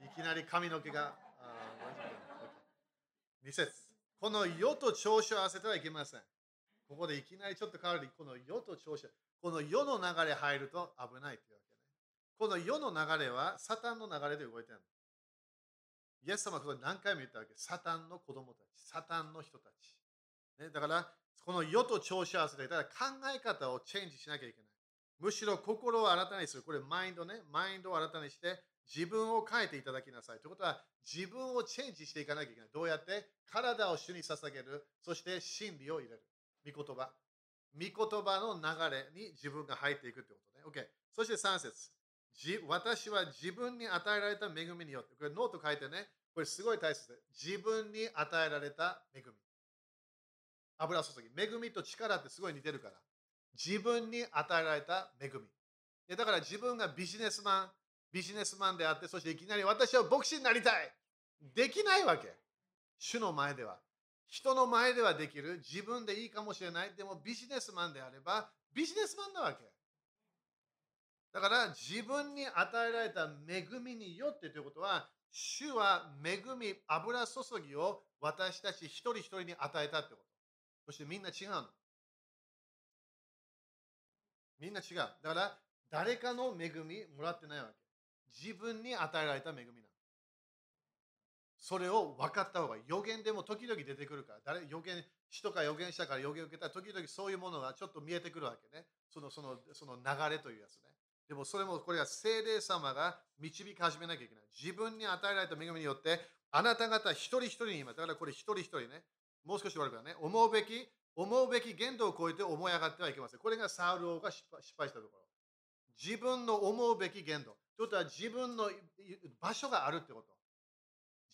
いきなり髪の毛が。2節この世と調子を合わせてはいけません。ここでいきなりちょっと変わるこの世と調子、この世の流れ入ると危ないというわけね。この世の流れはサタンの流れで動いてるの。イエス様はこれ何回も言ったわけ。サタンの子供たち、サタンの人たち。ね、だから、この世と調子合わせて、だから考え方をチェンジしなきゃいけない。むしろ心を新たにする。これマインドね。マインドを新たにして、自分を変えていただきなさい。ということは、自分をチェンジしていかなきゃいけない。どうやって？体を主に捧げる。そして真理を入れる。御言葉。御言葉の流れに自分が入っていくということね。OK。そして3節私は自分に与えられた恵みによって。これノート書いてね。これすごい大切で。自分に与えられた恵み。油注ぎ。恵みと力ってすごい似てるから。自分に与えられた恵み。だから自分がビジネスマン、ビジネスマンであって、そしていきなり私は牧師になりたい。できないわけ。主の前では。人の前ではできる。自分でいいかもしれない。でもビジネスマンであれば、ビジネスマンなわけ。だから自分に与えられた恵みによってということは、主は恵み、油注ぎを私たち一人一人に与えたってこと。そしてみんな違うの。みんな違う。だから誰かの恵みもらってないわけ。自分に与えられた恵みなの。それを分かった方が。予言でも時々出てくるから、誰予言、人が予言したから予言を受けたら、時々そういうものがちょっと見えてくるわけね。そのそのその流れというやつね。でもそれもこれは聖霊様が導き始めなきゃいけない。自分に与えられた恵みによって、あなた方一人一人に今、だからこれ一人一人ね、もう少し悪くはね、思うべき、思うべき限度を超えて思い上がってはいけません。これがサウル王が失敗したところ。自分の思うべき限度。ということは自分の場所があるってこと。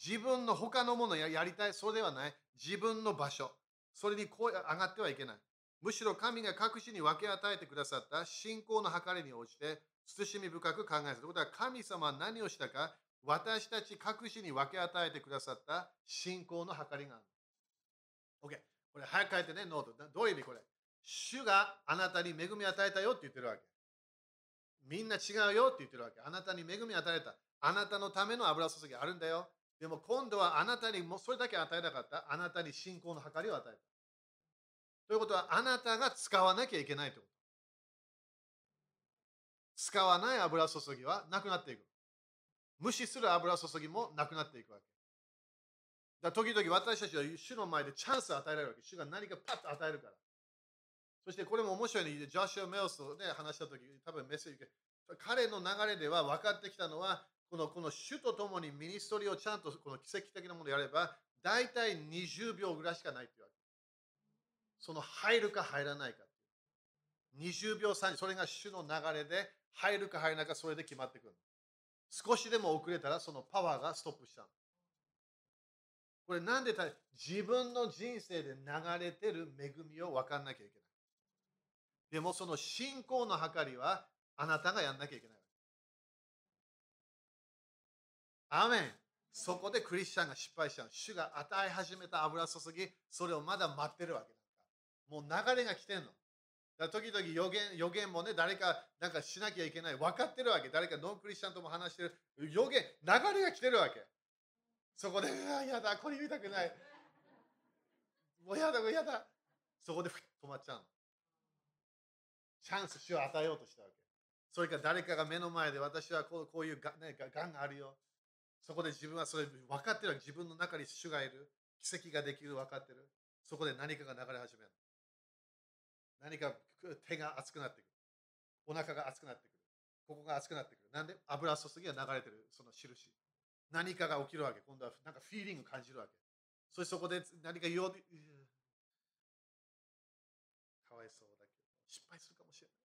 自分の他のものをやりたい、そうではない。自分の場所。それにこう上がってはいけない。むしろ神が各地に分け与えてくださった信仰の計りに応じて、慎み深く考える。ということは神様は何をしたか、私たち各地に分け与えてくださった信仰の計りがある。OK。これ早く書いてね、ノート。どういう意味これ？主があなたに恵み与えたよって言ってるわけ。みんな違うよって言ってるわけ。あなたに恵み与えた。あなたのための油注ぎあるんだよ。でも今度はあなたにもそれだけ与えなかった。あなたに信仰の計りを与えた。ということは、あなたが使わなきゃいけないということ。使わない油注ぎはなくなっていく。無視する油注ぎもなくなっていくわけ。だ時々私たちは主の前でチャンスを与えられるわけ。主が何かパッと与えるから。そしてこれも面白いね、ジョシュア・メルスと、ね、話したとき、多分メッセージ彼の流れでは分かってきたのは、このこの主と共にミニストリーをちゃんとこの奇跡的なものをやれば、大体20秒ぐらいしかないっていうわけ。その入るか入らないか。20秒3それが主の流れで入るか入らないかそれで決まってくる。少しでも遅れたらそのパワーがストップした。これなんで自分の人生で流れてる恵みを分かんなきゃいけない。でもその信仰の計りはあなたがやんなきゃいけない。アメンそこでクリスチャンが失敗した主が与え始めた油注ぎ、それをまだ待ってるわけもう流れが来てんの。だ時々予言予言もね、誰かなんかしなきゃいけない。分かってるわけ。誰かノンクリスチャンとも話してる。予言、流れが来てるわけ。そこで、うわ、やだ、これ言いたくない。もうやだ、もうやだ。そこで止まっちゃうの。チャンス、主を与えようとしたわけ。それから誰かが目の前で私はこうこういうが、ね、がんがあるよ。そこで自分はそれ分かってる自分の中に主がいる。奇跡ができる分かってる。そこで何かが流れ始める。何か手が熱くなってくる。お腹が熱くなってくる。ここが熱くなってくる。なんで？油注ぎが流れてる、その印。何かが起きるわけ。今度はなんかフィーリング感じるわけ。そしてそこで何か言おうかわいそうだけど、失敗するかもしれない。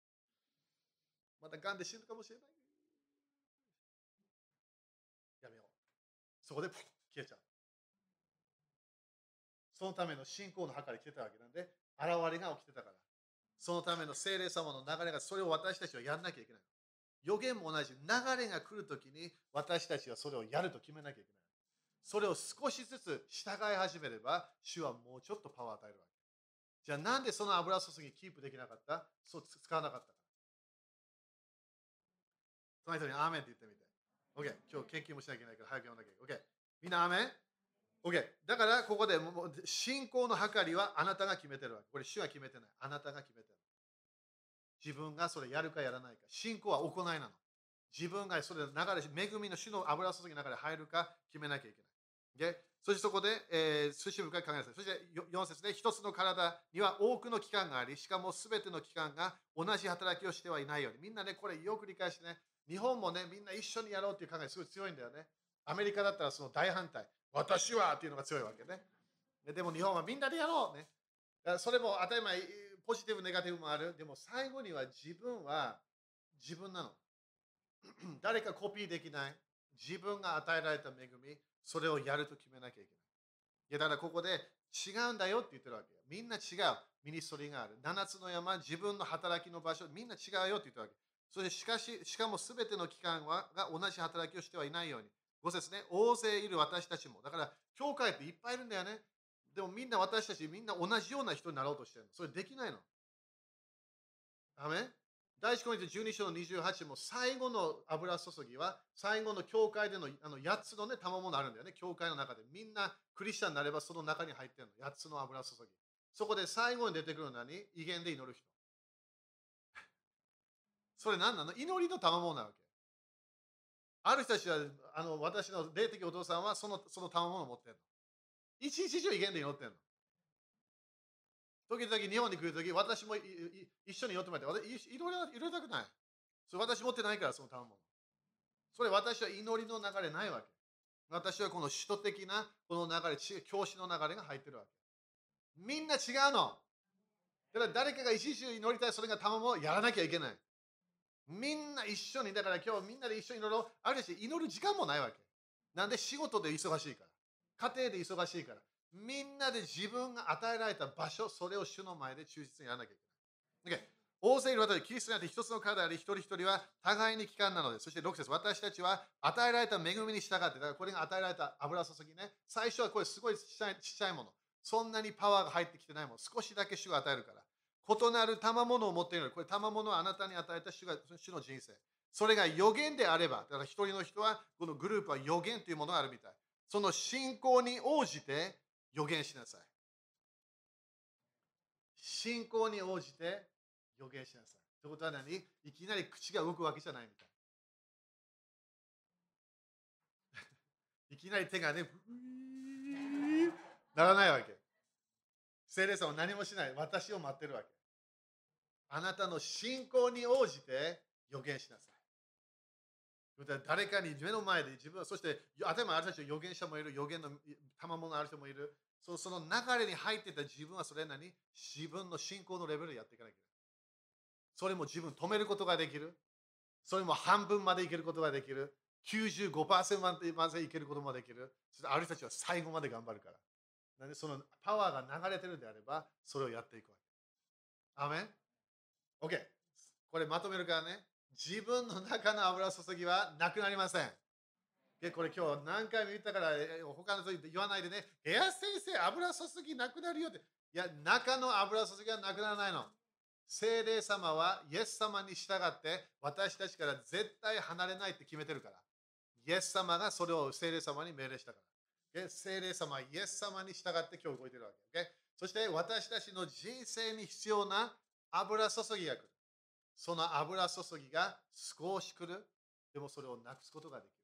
また癌で死ぬかもしれない。やめよう。そこで消えちゃう。そのための信仰の計り来てたわけなんで、現れが起きてたから。そのための精霊様の流れが、それを私たちはやらなきゃいけない。予言も同じ。流れが来るときに、私たちはそれをやると決めなきゃいけない。それを少しずつ従い始めれば、主はもうちょっとパワーを与えるわけ。じゃあなんでその油注ぎキープできなかった？そう使わなかったか。その人にアーメンって言ってみて。OK。今日研究もしなきゃいけないから早く読んなきゃいけない。OK。みんなアーメン？OK。だから、ここでもう信仰の計りはあなたが決めてるわけ。これ、主は決めてない。あなたが決めてる。自分がそれやるかやらないか。信仰は行いなの。自分がそれ流れ、恵みの主の油注ぎの中で入るか決めなきゃいけない。Okay? そしてそこで、えー、寿司深い考えなさい。そして4節で、一つの体には多くの器官があり、しかもすべての器官が同じ働きをしてはいないように。みんなね、これよく理解してね、日本もね、みんな一緒にやろうっていう考えすごい強いんだよね。アメリカだったらその大反対。私はっていうのが強いわけね。でも日本はみんなでやろうね。それも当たり前、ポジティブ、ネガティブもある。でも最後には自分は自分なの。誰かコピーできない。自分が与えられた恵み、それをやると決めなきゃいけない。いやだからここで違うんだよって言ってるわけ。みんな違う。ミニストリーがある。7つの山、自分の働きの場所、みんな違うよって言ってるわけ。そしてしかし、しかも全ての機関はが同じ働きをしてはいないように。5節ね、大勢いる私たちも。だから、教会っていっぱいいるんだよね。でもみんな私たちみんな同じような人になろうとしてるの。それできないの。ダメ？第一コリント12章の28も最後の油注ぎは最後の教会でのあの8つのね、賜物あるんだよね。教会の中で。みんなクリスチャンになればその中に入ってるの。8つの油注ぎ。そこで最後に出てくるのは何？威厳で祈る人。それ何なの？祈りの賜物なわけ。ある人たちは、あの私の霊的お父さんはそのその賜物を持ってるの。一日中威厳で祈ってるの。時々日本に来るとき、私も一緒に祈ってもらって、私祈りたくない。それ私持ってないから、その賜物。それ私は祈りの流れないわけ。私はこの首都的なこの流れ、教師の流れが入ってるわけ。みんな違うの。だから誰かが一日祈りたい、それが賜物をやらなきゃいけない。みんな一緒に、だから今日みんなで一緒に祈ろう。あるし、祈る時間もないわけ。なんで仕事で忙しいから。家庭で忙しいから。みんなで自分が与えられた場所、それを主の前で忠実にやらなきゃいけない。Okay、大勢いる私、キリストにあって一つの体であり、一人一人は互いに帰還なので、そして6節私たちは与えられた恵みに従って、だからこれが与えられた油注ぎね。最初はこれすごいちっちゃいちっちゃいもの。そんなにパワーが入ってきてないもの。少しだけ主が与えるから。異なる賜物を持っているのこれ賜物はあなたに与えた主が主の人生。それが予言であれば、だから一人の人は、このグループは予言というものがあるみたい。その信仰に応じて予言しなさい。信仰に応じて予言しなさい。ということは何？いきなり口が動くわけじゃないみたい。いきなり手がね、ならないわけ。聖霊さんは何もしない。私を待ってるわけ。あなたの信仰に応じて予言しなさい。誰かに目の前で自分は、そして頭ある人たち予言者もいる、予言の賜物ある人もいる。そその流れに入ってた自分はそれなりに自分の信仰のレベルでやっていかなきゃいけない。それも自分止めることができる。それも半分までいけることができる。95%までいけることもできる。そしてある人たちは最後まで頑張るから。なんでそのパワーが流れてるんであれば、それをやっていくわけ。アメン ?OK。これまとめるからね。自分の中の油注ぎはなくなりません。でこれ今日何回も言ったから他の人言わないでね。エア先生、油注ぎなくなるよって。いや、中の油注ぎはなくならないの。聖霊様はイエス様に従って私たちから絶対離れないって決めてるから。イエス様がそれを聖霊様に命令したから。聖霊様はイエス様に従って今日動いてるわけ。そして私たちの人生に必要な油注ぎが来る。その油注ぎが少し来る。でもそれをなくすことができる。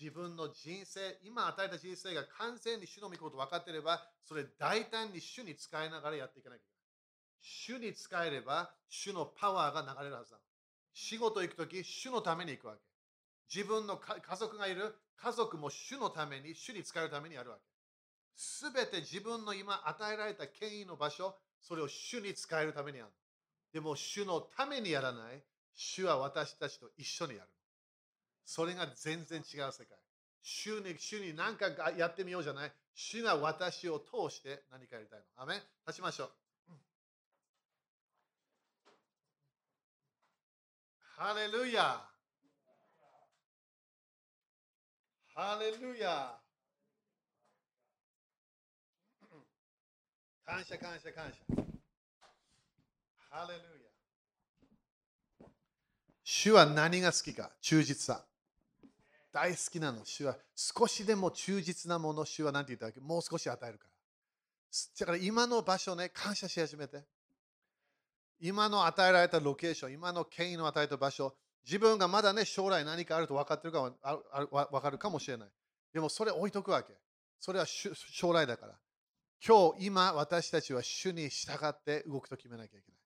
自分の人生、今与えた人生が完全に主の御事分かっていれば、それ大胆に主に使いながらやっていかなきゃいけない。主に使えれば、主のパワーが流れるはずだ。仕事行くとき、主のために行くわけ。自分の家族がいる、家族も主のために、主に使えるためにやるわけ。すべて自分の今与えられた権威の場所、それを主に使えるためにやる。でも、主のためにやらない。主は私たちと一緒にやる。それが全然違う世界。主に主に何かやってみようじゃない。主が私を通して何かやりたいの。アメ立ちましょう。ハレルヤハレルヤ感謝感謝感謝主は何が好きか？忠実さ大好きなの主は少しでも忠実なもの主は何て言ったわけ？もう少し与えるからだから今の場所ね感謝し始めて今の与えられたロケーション、今の権威の与えた場所、自分がまだね、将来何かあると分かってるか分かるかもしれない。でもそれ置いとくわけ。それは将来だから。今日、今、私たちは主に従って動くと決めなきゃいけない。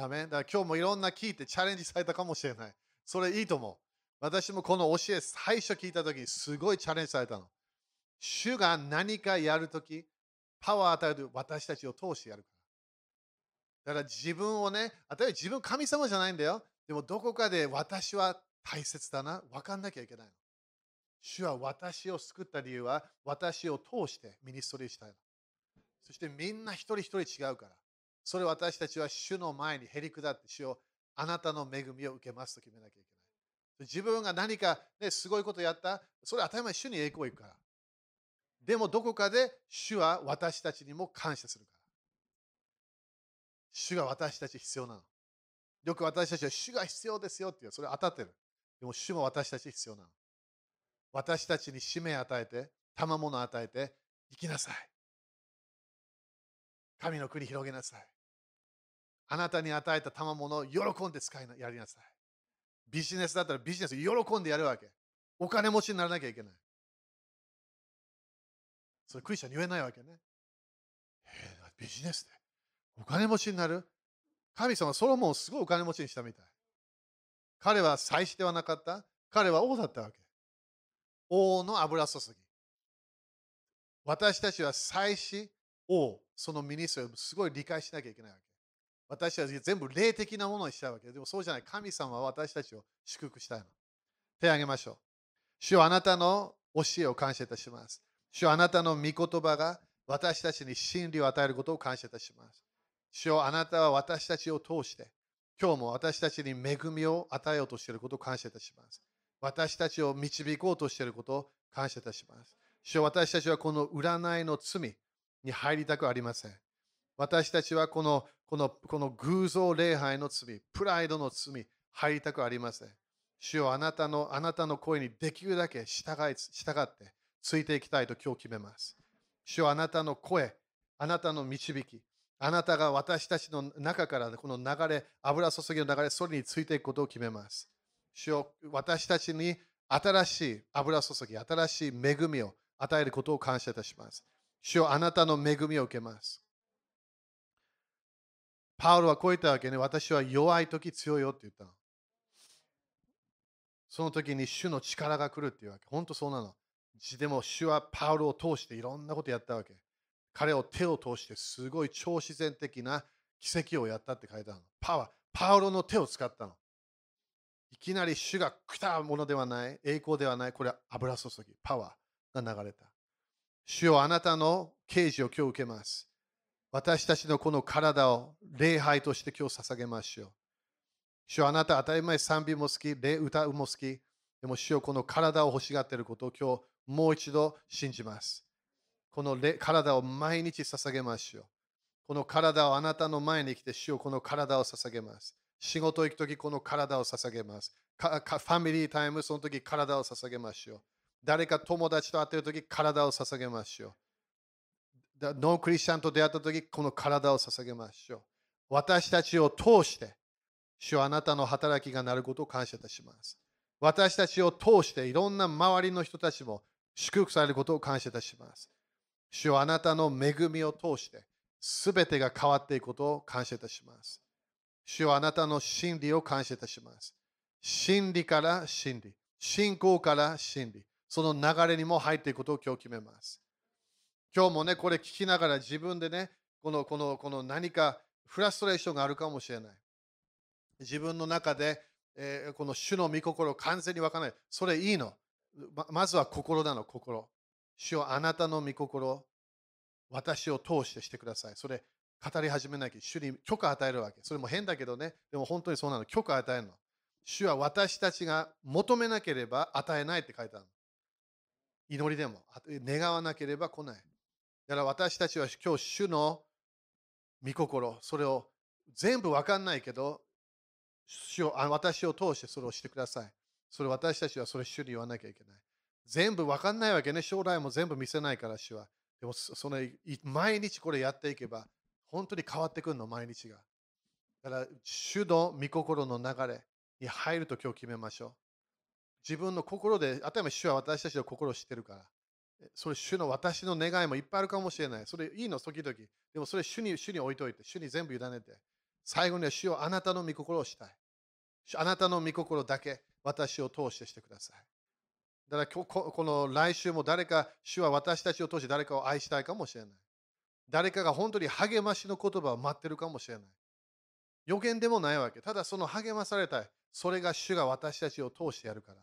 ダメ？だから今日もいろんな聞いてチャレンジされたかもしれない。それいいと思う。私もこの教え、最初聞いたとき、すごいチャレンジされたの。主が何かやるとき、パワーを与える私たちを通してやるから。だから自分をね、例えば自分神様じゃないんだよ。でもどこかで私は大切だな、分かんなきゃいけないの。主は私を救った理由は私を通してミニストリーしたいの。そしてみんな一人一人違うから。それ私たちは主の前にへり下って主をあなたの恵みを受けますと決めなきゃいけない。自分が何か、ね、すごいことやった、それ当たり前主に栄光いくから。でもどこかで主は私たちにも感謝するから。主が私たち必要なの。よく私たちは主が必要ですよっていう、それ当たってる。でも主も私たち必要なの。私たちに使命与えて、賜物を与えて、生きなさい。神の国広げなさい。あなたに与えた賜物を喜んで使いなやりなさい。ビジネスだったらビジネス喜んでやるわけ。お金持ちにならなきゃいけない。それクリスチャンに言えないわけね。えー、ビジネスでお金持ちになる？神様、ソロモンをすごいお金持ちにしたみたい。彼は祭司ではなかった。彼は王だったわけ。王の油注ぎ。私たちは祭司、王、そのミニストをすごい理解しなきゃいけないわけ。私たち全部霊的なものにしたわけ。ででもそうじゃない。神様は私たちを祝福したいの。手を挙げましょう。主はあなたの教えを感謝いたします。主はあなたの御言葉が私たちに真理を与えることを感謝いたします。主よあなたは私たちを通して、今日も私たちに恵みを与えようとしていることを感謝いたします。私たちを導こうとしていることを感謝いたします。主よ私たちはこの占いの罪に入りたくありません。私たちはこのこのこの偶像礼拝の罪、プライドの罪、入りたくありません。主よあなたのあなたの声にできるだけ従い従ってついていきたいと今日決めます。主よあなたの声、あなたの導き、あなたが私たちの中からこの流れ、油注ぎの流れ、それについていくことを決めます。主よ私たちに新しい油注ぎ、新しい恵みを与えることを感謝いたします。主よあなたの恵みを受けます。パウロはこう言ったわけね。私は弱い時強いよって言ったの。その時に主の力が来るっていうわけ。本当そうなの。でも主はパウロを通していろんなことやったわけ。彼を手を通してすごい超自然的な奇跡をやったって書いてあるの。パワー、パウロの手を使ったの。いきなり主が来たものではない、栄光ではない、これは油注ぎ、パワーが流れた。主よあなたの刑事を今日受けます。私たちのこの体を礼拝として今日捧げましょう。主あなた当たり前賛美も好き、礼歌も好き。でも主よこの体を欲しがっていることを今日もう一度信じます。この体を毎日捧げましょう。この体をあなたの前に来て、主よこの体を捧げます。仕事行くとき、この体を捧げます。ファミリータイム、その時体を捧げましょう。誰か友達と会っているとき、体を捧げましょう。ノークリスチャンと出会ったとき、この体を捧げましょう。私たちを通して、主はあなたの働きがなることを感謝いたします。私たちを通して、いろんな周りの人たちも祝福されることを感謝いたします。主はあなたの恵みを通して、すべてが変わっていくことを感謝いたします。主はあなたの真理を感謝いたします。真理から真理、信仰から真理、その流れにも入っていくことを今日決めます。今日もね、これ聞きながら自分でね、このこのこの何かフラストレーションがあるかもしれない。自分の中で、えー、この主の御心を完全にわからない。それいいの。ままずは心なの、心。主はあなたの御心、私を通してしてください。それ、語り始めなきゃ、主に許可与えるわけ。それも変だけどね、でも本当にそうなの。許可与えるの。主は私たちが求めなければ与えないって書いてあるの。祈りでも、願わなければ来ない。だから私たちは今日、主の御心、それを全部わかんないけど、主を私を通してそれをしてください。それ私たちはそれ主に言わなきゃいけない。全部わかんないわけね。将来も全部見せないから主は。でもその毎日これやっていけば本当に変わってくるの、毎日が。だから、主の御心の流れに入ると今日決めましょう。自分の心で、あたり主は私たちの心を知ってるから。それ主の私の願いもいっぱいあるかもしれない。それいいの、時々。でもそれ主に主に置いといて、主に全部委ねて。最後には主をあなたの御心をしたい。あなたの御心だけ私を通してしてください。だからこの来週も誰か、主は私たちを通して誰かを愛したいかもしれない。誰かが本当に励ましの言葉を待ってるかもしれない。予言でもないわけ。ただその励まされたい。それが主が私たちを通してやるから。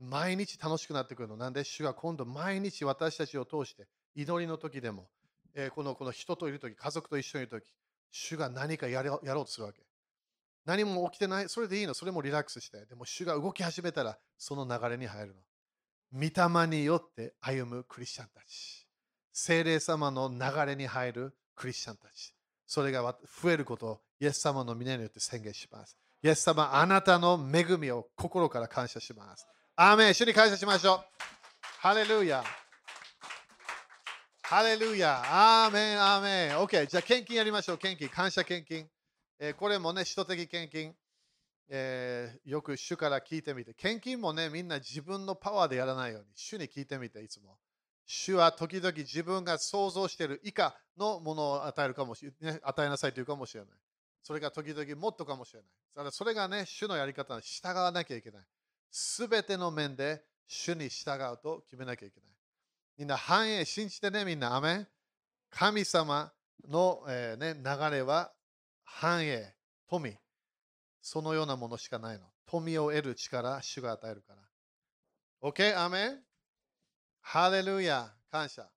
毎日楽しくなってくるの。なんで主が今度毎日私たちを通して祈りの時でも、えー、このこの人といる時、家族と一緒にいる時、主が何かやろやろうとするわけ。何も起きてない、それでいいの。それもリラックスして。でも主が動き始めたらその流れに入るの。御霊によって歩むクリスチャンたち。精霊様の流れに入るクリスチャンたち。それが増えることをイエス様の皆によって宣言します。イエス様、あなたの恵みを心から感謝します。アーメン主に感謝しましょう。ハレルヤ。ハレルヤ。アーメン、アーメン。OK。じゃあ、献金やりましょう。献金。感謝献金。えー、これもね、使徒的献金。えー、よく主から聞いてみて。献金もね、みんな自分のパワーでやらないように。主に聞いてみて、いつも。主は時々自分が想像している以下のものを与えるかもしれない、与えなさいというかもしれない。それが時々もっとかもしれない。ただそれがね、主のやり方に従わなきゃいけない。すべての面で主に従うと決めなきゃいけない。みんな繁栄、信じてね、みんな。アメ神様の、えー、ね、流れは繁栄、富。そのようなものしかないの。富を得る力、主が与えるから。OK? アメンハレルヤ感謝。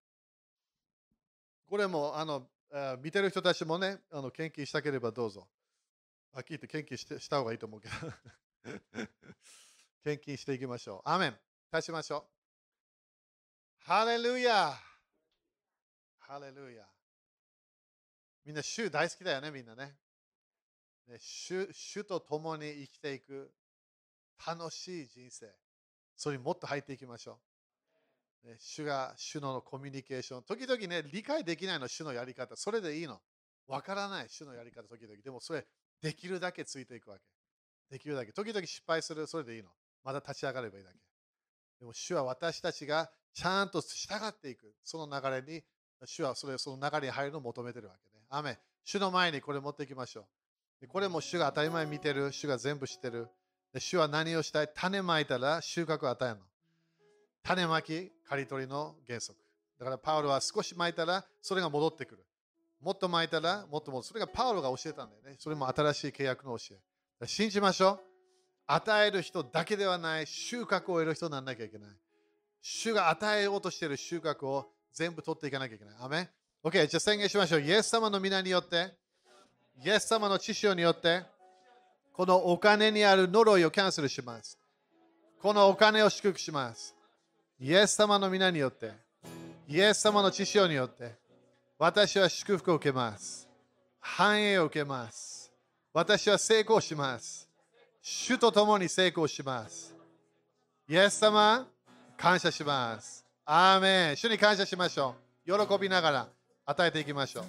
これもあの見てる人たちもね、あの献金したければどうぞ。あ聞いて献金してした方がいいと思うけど。献金していきましょう。アメン。立ちましょう。ハレルヤハレルヤみんな主大好きだよね、みんなね。ね主主と共に生きていく楽しい人生。それにもっと入っていきましょう。ね主が主のコミュニケーション。時々ね、理解できないの、主のやり方。それでいいの。わからない、主のやり方、時々。でもそれ、できるだけついていくわけ。できるだけ。時々失敗する、それでいいの。また立ち上がればいいだけ。でも主は私たちがちゃんと従っていく。その流れに、主はそれその流れに入るのを求めてるわけね。アメ主の前にこれ持っていきましょう。でこれも主が当たり前見てる、主が全部知ってる。主は何をしたい？種まいたら収穫を与えるの。種まき、刈り取りの原則。だからパウロは少しまいたらそれが戻ってくる。もっとまいたらもっともっと。それがパウロが教えたんだよね。それも新しい契約の教え。信じましょう。与える人だけではない収穫を得る人にならなきゃいけない。主が与えようとしている収穫を全部取っていかなきゃいけない。アメン ?OK、じゃあ宣言しましょう。イエス様の皆によって、イエス様の知識によって、このお金にある呪いをキャンセルします。このお金を祝福します。イエス様の皆によって、イエス様の知識によって、私は祝福を受けます。繁栄を受けます。私は成功します。主と共に成功します。イエス様、感謝します。アーメン主に感謝しましょう。喜びながら与えていきましょう。